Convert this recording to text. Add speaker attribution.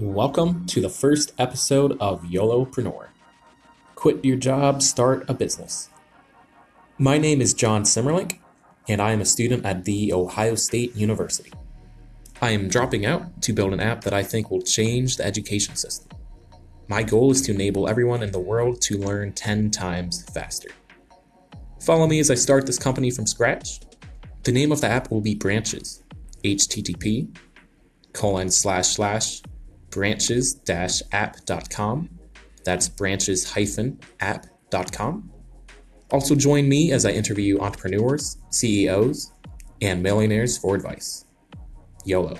Speaker 1: Welcome to the first episode of YOLOpreneur. Quit your job, start a business. My name is John Simmerlink, and I am a student at The Ohio State University. I am dropping out to build an app that I think will change the education system. My goal is to enable everyone in the world to learn 10 times faster. Follow me as I start this company from scratch. The name of the app will be Branches. HTTP colon slash slash branches dash app.com. That's branches-app.com. Also, join me as I interview entrepreneurs, CEOs, and millionaires for advice. YOLO.